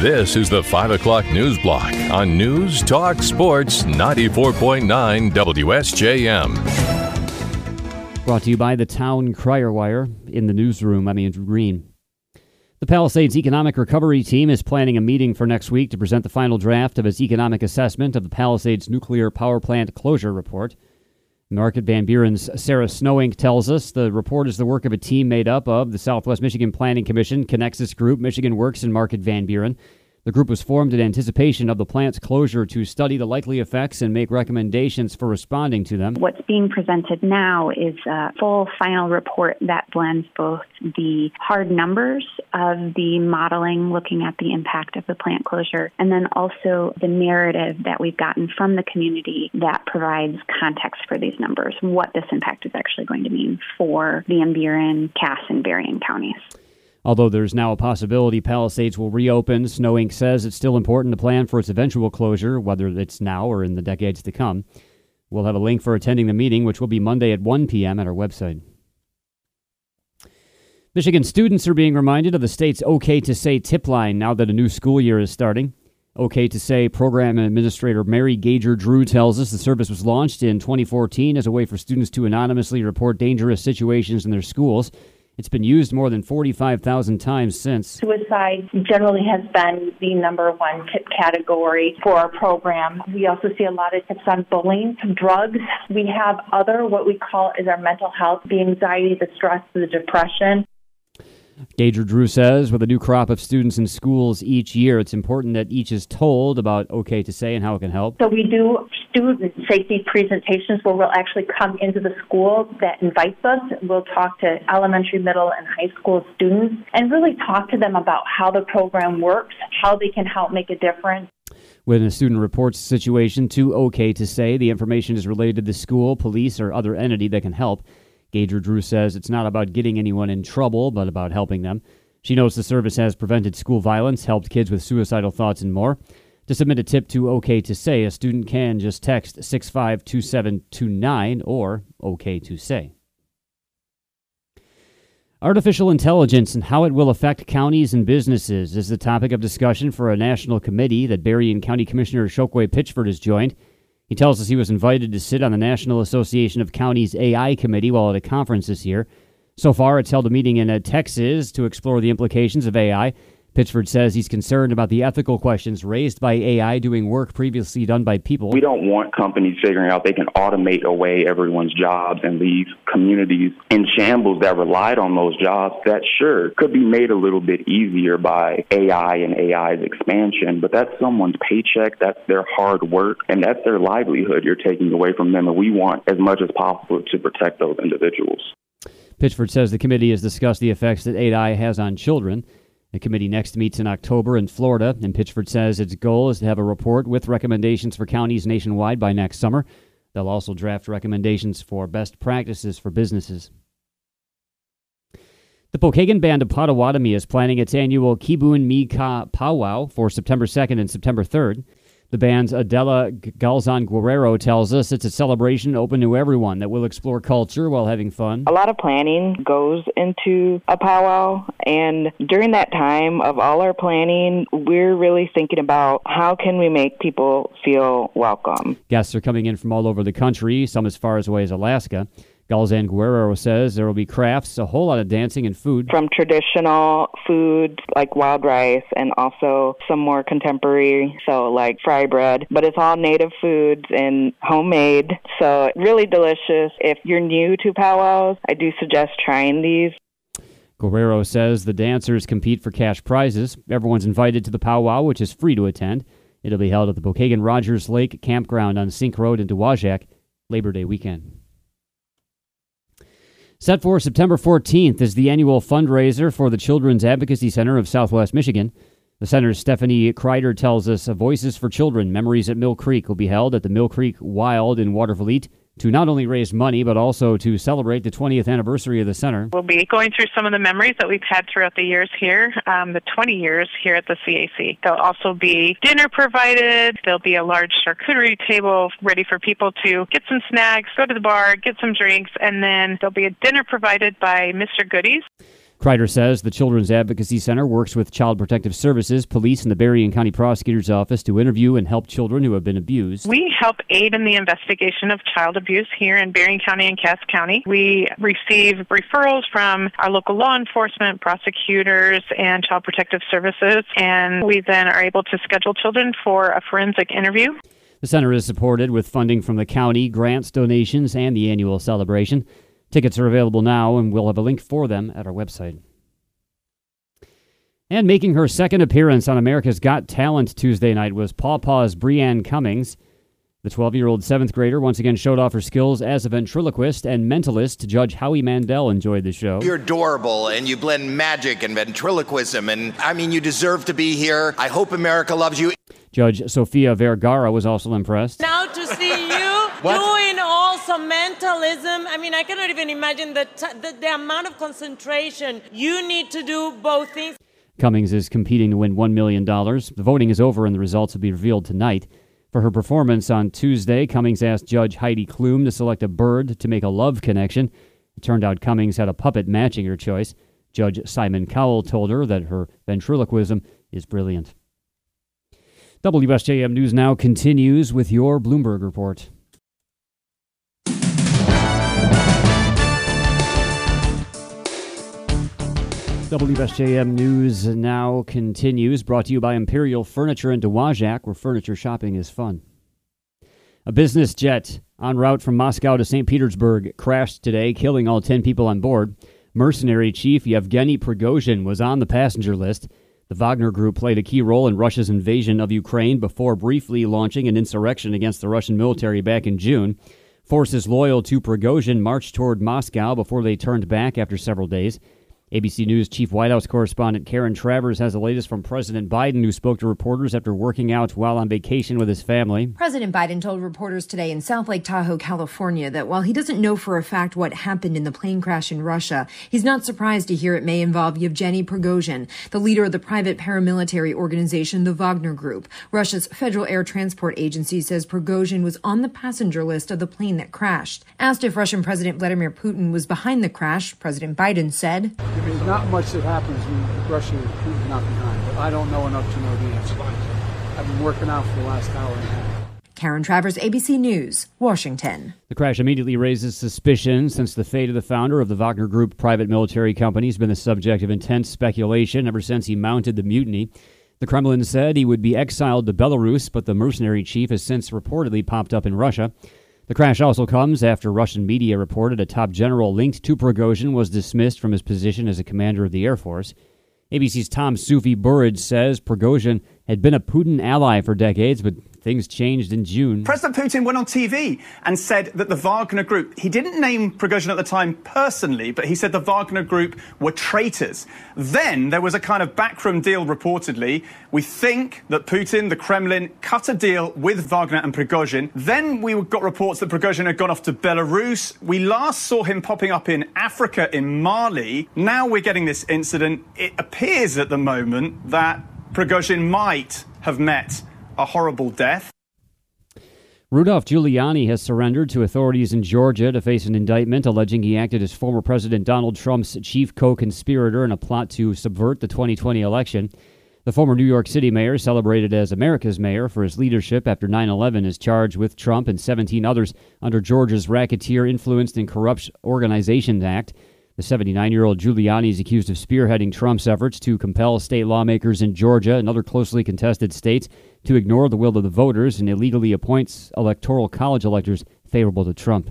This is the 5 o'clock news block on News Talk Sports 94.9 WSJM. Brought to you by the Town Crier Wire in the newsroom. I'm Andrew Green. The Palisades Economic Recovery Team is planning a meeting for next week to present the final draft of its economic assessment of the Palisades Nuclear Power Plant Closure Report. Market Van Buren's Sarah Snowink tells us the report is the work of a team made up of the Southwest Michigan Planning Commission, Connexus Group, Michigan Works, and Market Van Buren. The group was formed in anticipation of the plant's closure to study the likely effects and make recommendations for responding to them. What's being presented now is a full final report that blends both the hard numbers of the modeling looking at the impact of the plant closure and then also the narrative that we've gotten from the community that provides context for these numbers, what this impact is actually going to mean for Van Buren, Cass, and Berrien counties. Although there's now a possibility Palisades will reopen, Snowink says it's still important to plan for its eventual closure, whether it's now or in the decades to come. We'll have a link for attending the meeting, which will be Monday at 1 p.m. at our website. Michigan students are being reminded of the state's OK to Say tip line now that a new school year is starting. OK to Say program administrator Mary Gager Drew tells us the service was launched in 2014 as a way for students to anonymously report dangerous situations in their schools. It's been used more than 45,000 times since. Suicide generally has been the number one tip category for our program. We also see a lot of tips on bullying, drugs. We have other, what we call is our mental health, the anxiety, the stress, the depression. Gager Drew says with a new crop of students in schools each year, it's important that each is told about OK to Say and how it can help. So we do student safety presentations where we'll actually come into the school that invites us. We'll talk to elementary, middle, and high school students and really talk to them about how the program works, how they can help make a difference. When a student reports a situation to OK to Say, the information is related to the school, police, or other entity that can help. Gager Drew says it's not about getting anyone in trouble, but about helping them. She knows the service has prevented school violence, helped kids with suicidal thoughts, and more. To submit a tip to OK to Say, a student can just text 652729 or OK to Say. Artificial intelligence and how it will affect counties and businesses is the topic of discussion for a national committee that Berrien County Commissioner Chokwe Pitchford has joined. He tells us he was invited to sit on the National Association of Counties AI Committee while at a conference this year. So far, it's held a meeting in uh, Texas to explore the implications of AI Pitchford says he's concerned about the ethical questions raised by AI doing work previously done by people. We don't want companies figuring out they can automate away everyone's jobs and leave communities in shambles that relied on those jobs that sure could be made a little bit easier by AI and AI's expansion, but that's someone's paycheck, that's their hard work, and that's their livelihood you're taking away from them, and we want as much as possible to protect those individuals. Pitchford says the committee has discussed the effects that AI has on children. The committee next meets in October in Florida, and Pitchford says its goal is to have a report with recommendations for counties nationwide by next summer. They'll also draft recommendations for best practices for businesses. The Pokagon Band of Potawatomi is planning its annual Kee-Boon-Mein-Kaa Powwow for September 2nd and September 3rd. The band's Adela Galzan Guerrero tells us it's a celebration open to everyone that will explore culture while having fun. A lot of planning goes into a powwow, and during that time of all our planning, we're really thinking about how can we make people feel welcome. Guests are coming in from all over the country, some as far away as Alaska. Galzan Guerrero says there will be crafts, a whole lot of dancing and food. From traditional foods like wild rice and also some more contemporary, so like fry bread, but it's all native foods and homemade. So really delicious. If you're new to powwows, I do suggest trying these. Guerrero says the dancers compete for cash prizes. Everyone's invited to the powwow, which is free to attend. It'll be held at the Pokagon Rogers Lake Campground on Sink Road in Dowagiac, Labor Day weekend. Set for September 14th is the annual fundraiser for the Children's Advocacy Center of Southwest Michigan. The center's Stephanie Kreider tells us Voices for Children Memories at Mill Creek will be held at the Mill Creek Wild in Watervliet to not only raise money but also to celebrate the 20th anniversary of the center. We'll be going through some of the memories that we've had throughout the years here, um, the 20 years here at the CAC. There'll also be dinner provided. There'll be a large charcuterie table ready for people to get some snacks, go to the bar, get some drinks, and then there'll be a dinner provided by Mr. Goodies. Kreider says the Children's Advocacy Center works with Child Protective Services, police, and the Berrien County Prosecutor's Office to interview and help children who have been abused. We help aid in the investigation of child abuse here in Berrien County and Cass County. We receive referrals from our local law enforcement, prosecutors, and Child Protective Services, and we then are able to schedule children for a forensic interview. The center is supported with funding from the county, grants, donations, and the annual celebration. Tickets are available now, and we'll have a link for them at our website. And making her second appearance on America's Got Talent Tuesday night was Paw Paw's Brynn Cummings. The 12 year old seventh grader once again showed off her skills as a ventriloquist and mentalist. Judge Howie Mandel enjoyed the show. You're adorable and you blend magic and ventriloquism. And I mean, you deserve to be here. I hope America loves you. Judge Sofia Vergara was also impressed. Now to see you doing also mentalism. I mean, I cannot even imagine the, t- the, the amount of concentration you need to do both things. Cummings is competing to win $1 million. The voting is over and the results will be revealed tonight. For her performance on Tuesday, Cummings asked Judge Heidi Klum to select a bird to make a love connection. It turned out Cummings had a puppet matching her choice. Judge Simon Cowell told her that her ventriloquism is brilliant. WSJM News Now continues with your Bloomberg report. WSJM News now continues, brought to you by Imperial Furniture in Dowagiac, where furniture shopping is fun. A business jet en route from Moscow to St. Petersburg crashed today, killing all 10 people on board. Mercenary chief Yevgeny Prigozhin was on the passenger list. The Wagner Group played a key role in Russia's invasion of Ukraine before briefly launching an insurrection against the Russian military back in June. Forces loyal to Prigozhin marched toward Moscow before they turned back after several days. ABC News Chief White House correspondent Karen Travers has the latest from President Biden, who spoke to reporters after working out while on vacation with his family. President Biden told reporters today in South Lake Tahoe, California, that while he doesn't know for a fact what happened in the plane crash in Russia, he's not surprised to hear it may involve Yevgeny Prigozhin, the leader of the private paramilitary organization, the Wagner Group. Russia's Federal Air Transport Agency says Prigozhin was on the passenger list of the plane that crashed. Asked if Russian President Vladimir Putin was behind the crash, President Biden said, there's not much that happens when Russia is Putin's not behind, but I don't know enough to know the answer. I've been working out for the last hour and a half. Karen Travers, ABC News, Washington. The crash immediately raises suspicion since the fate of the founder of the Wagner Group private military company has been the subject of intense speculation ever since he mounted the mutiny. The Kremlin said he would be exiled to Belarus, but the mercenary chief has since reportedly popped up in Russia. The crash also comes after Russian media reported a top general linked to Prigozhin was dismissed from his position as a commander of the Air Force. ABC's Tom Soufi Burridge says Prigozhin had been a Putin ally for decades, but things changed in June. President Putin went on TV and said that the Wagner Group, he didn't name Prigozhin at the time personally, but he said the Wagner Group were traitors. Then there was a kind of backroom deal reportedly. We think that Putin, the Kremlin, cut a deal with Wagner and Prigozhin. Then we got reports that Prigozhin had gone off to Belarus. We last saw him popping up in Africa, in Mali. Now we're getting this incident. It appears at the moment that Prigozhin might have met a horrible death. Rudolph Giuliani has surrendered to authorities in Georgia to face an indictment alleging he acted as former President Donald Trump's chief co conspirator in a plot to subvert the 2020 election. The former New York City mayor, celebrated as America's mayor for his leadership after 9 11, is charged with Trump and 17 others under Georgia's Racketeer Influenced and Corrupt Organizations Act. The 79 year old Giuliani is accused of spearheading Trump's efforts to compel state lawmakers in Georgia and other closely contested states to ignore the will of the voters and illegally appoints electoral college electors favorable to Trump.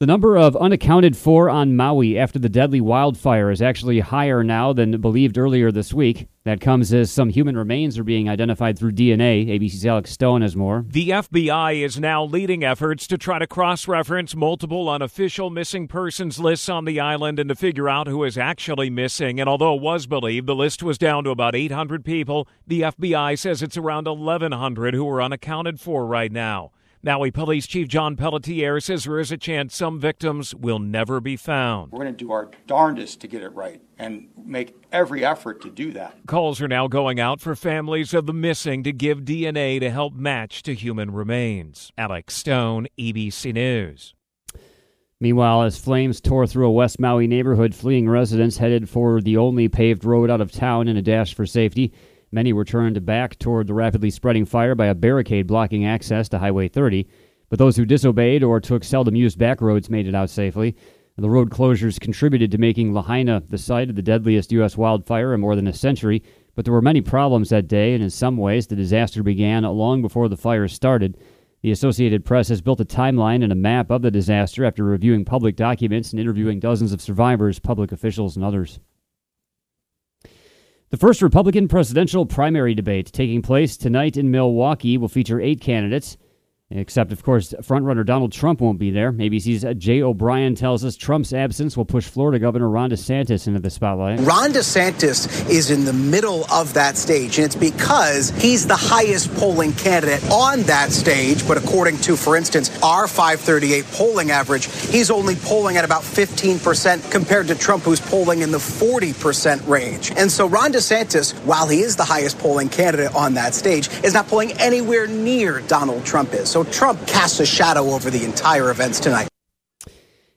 The number of unaccounted for on Maui after the deadly wildfire is actually higher now than believed earlier this week. That comes as some human remains are being identified through DNA. ABC's Alex Stone has more. The FBI is now leading efforts to try to cross reference multiple unofficial missing persons lists on the island and to figure out who is actually missing. And although it was believed the list was down to about 800 people, the FBI says it's around 1,100 who are unaccounted for right now. Maui Police Chief John Pelletier says there is a chance some victims will never be found. We're going to do our darndest to get it right and make every effort to do that. Calls are now going out for families of the missing to give DNA to help match to human remains. Alex Stone, ABC News. Meanwhile, as flames tore through a West Maui neighborhood, fleeing residents headed for the only paved road out of town in a dash for safety. Many were turned back toward the rapidly spreading fire by a barricade blocking access to Highway 30. But those who disobeyed or took seldom used back roads made it out safely. The road closures contributed to making Lahaina the site of the deadliest U.S. wildfire in more than a century. But there were many problems that day, and in some ways, the disaster began long before the fire started. The Associated Press has built a timeline and a map of the disaster after reviewing public documents and interviewing dozens of survivors, public officials, and others. The first Republican presidential primary debate taking place tonight in Milwaukee will feature eight candidates. Except, of course, frontrunner Donald Trump won't be there. ABC's uh, Jay O'Brien tells us Trump's absence will push Florida Governor Ron DeSantis into the spotlight. Ron DeSantis is in the middle of that stage, and it's because he's the highest polling candidate on that stage. But according to, for instance, our 538 polling average, he's only polling at about 15% compared to Trump, who's polling in the 40% range. And so Ron DeSantis, while he is the highest polling candidate on that stage, is not polling anywhere near Donald Trump is. So Trump casts a shadow over the entire events tonight.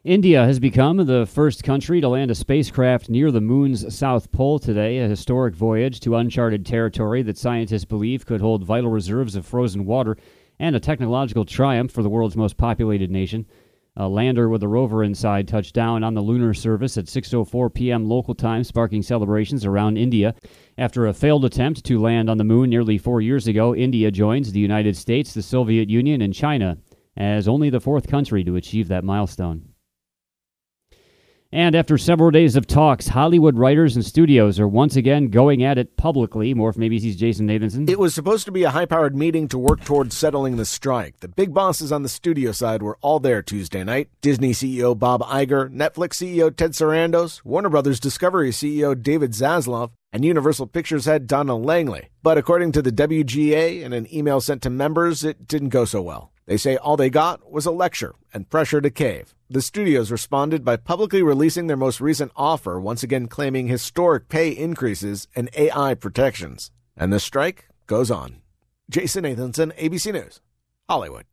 India has become the first country to land a spacecraft near the moon's south pole today, a historic voyage to uncharted territory that scientists believe could hold vital reserves of frozen water and a technological triumph for the world's most populated nation. A lander with a rover inside touched down on the lunar surface at 6:04 p.m. local time, sparking celebrations around India. After a failed attempt to land on the moon nearly 4 years ago, India joins the United States, the Soviet Union, and China as only the fourth country to achieve that milestone. And after several days of talks, Hollywood writers and studios are once again going at it publicly. More from ABC's Jason Nathanson. It was supposed to be a high powered meeting to work towards settling the strike. The big bosses on the studio side were all there Tuesday night. Disney CEO Bob Iger, Netflix CEO Ted Sarandos, Warner Brothers Discovery CEO David Zaslav, and Universal Pictures head Donna Langley. But according to the WGA and an email sent to members, it didn't go so well. They say all they got was a lecture and pressure to cave. The studios responded by publicly releasing their most recent offer, once again claiming historic pay increases and AI protections. And the strike goes on. Jason Nathanson, ABC News, Hollywood.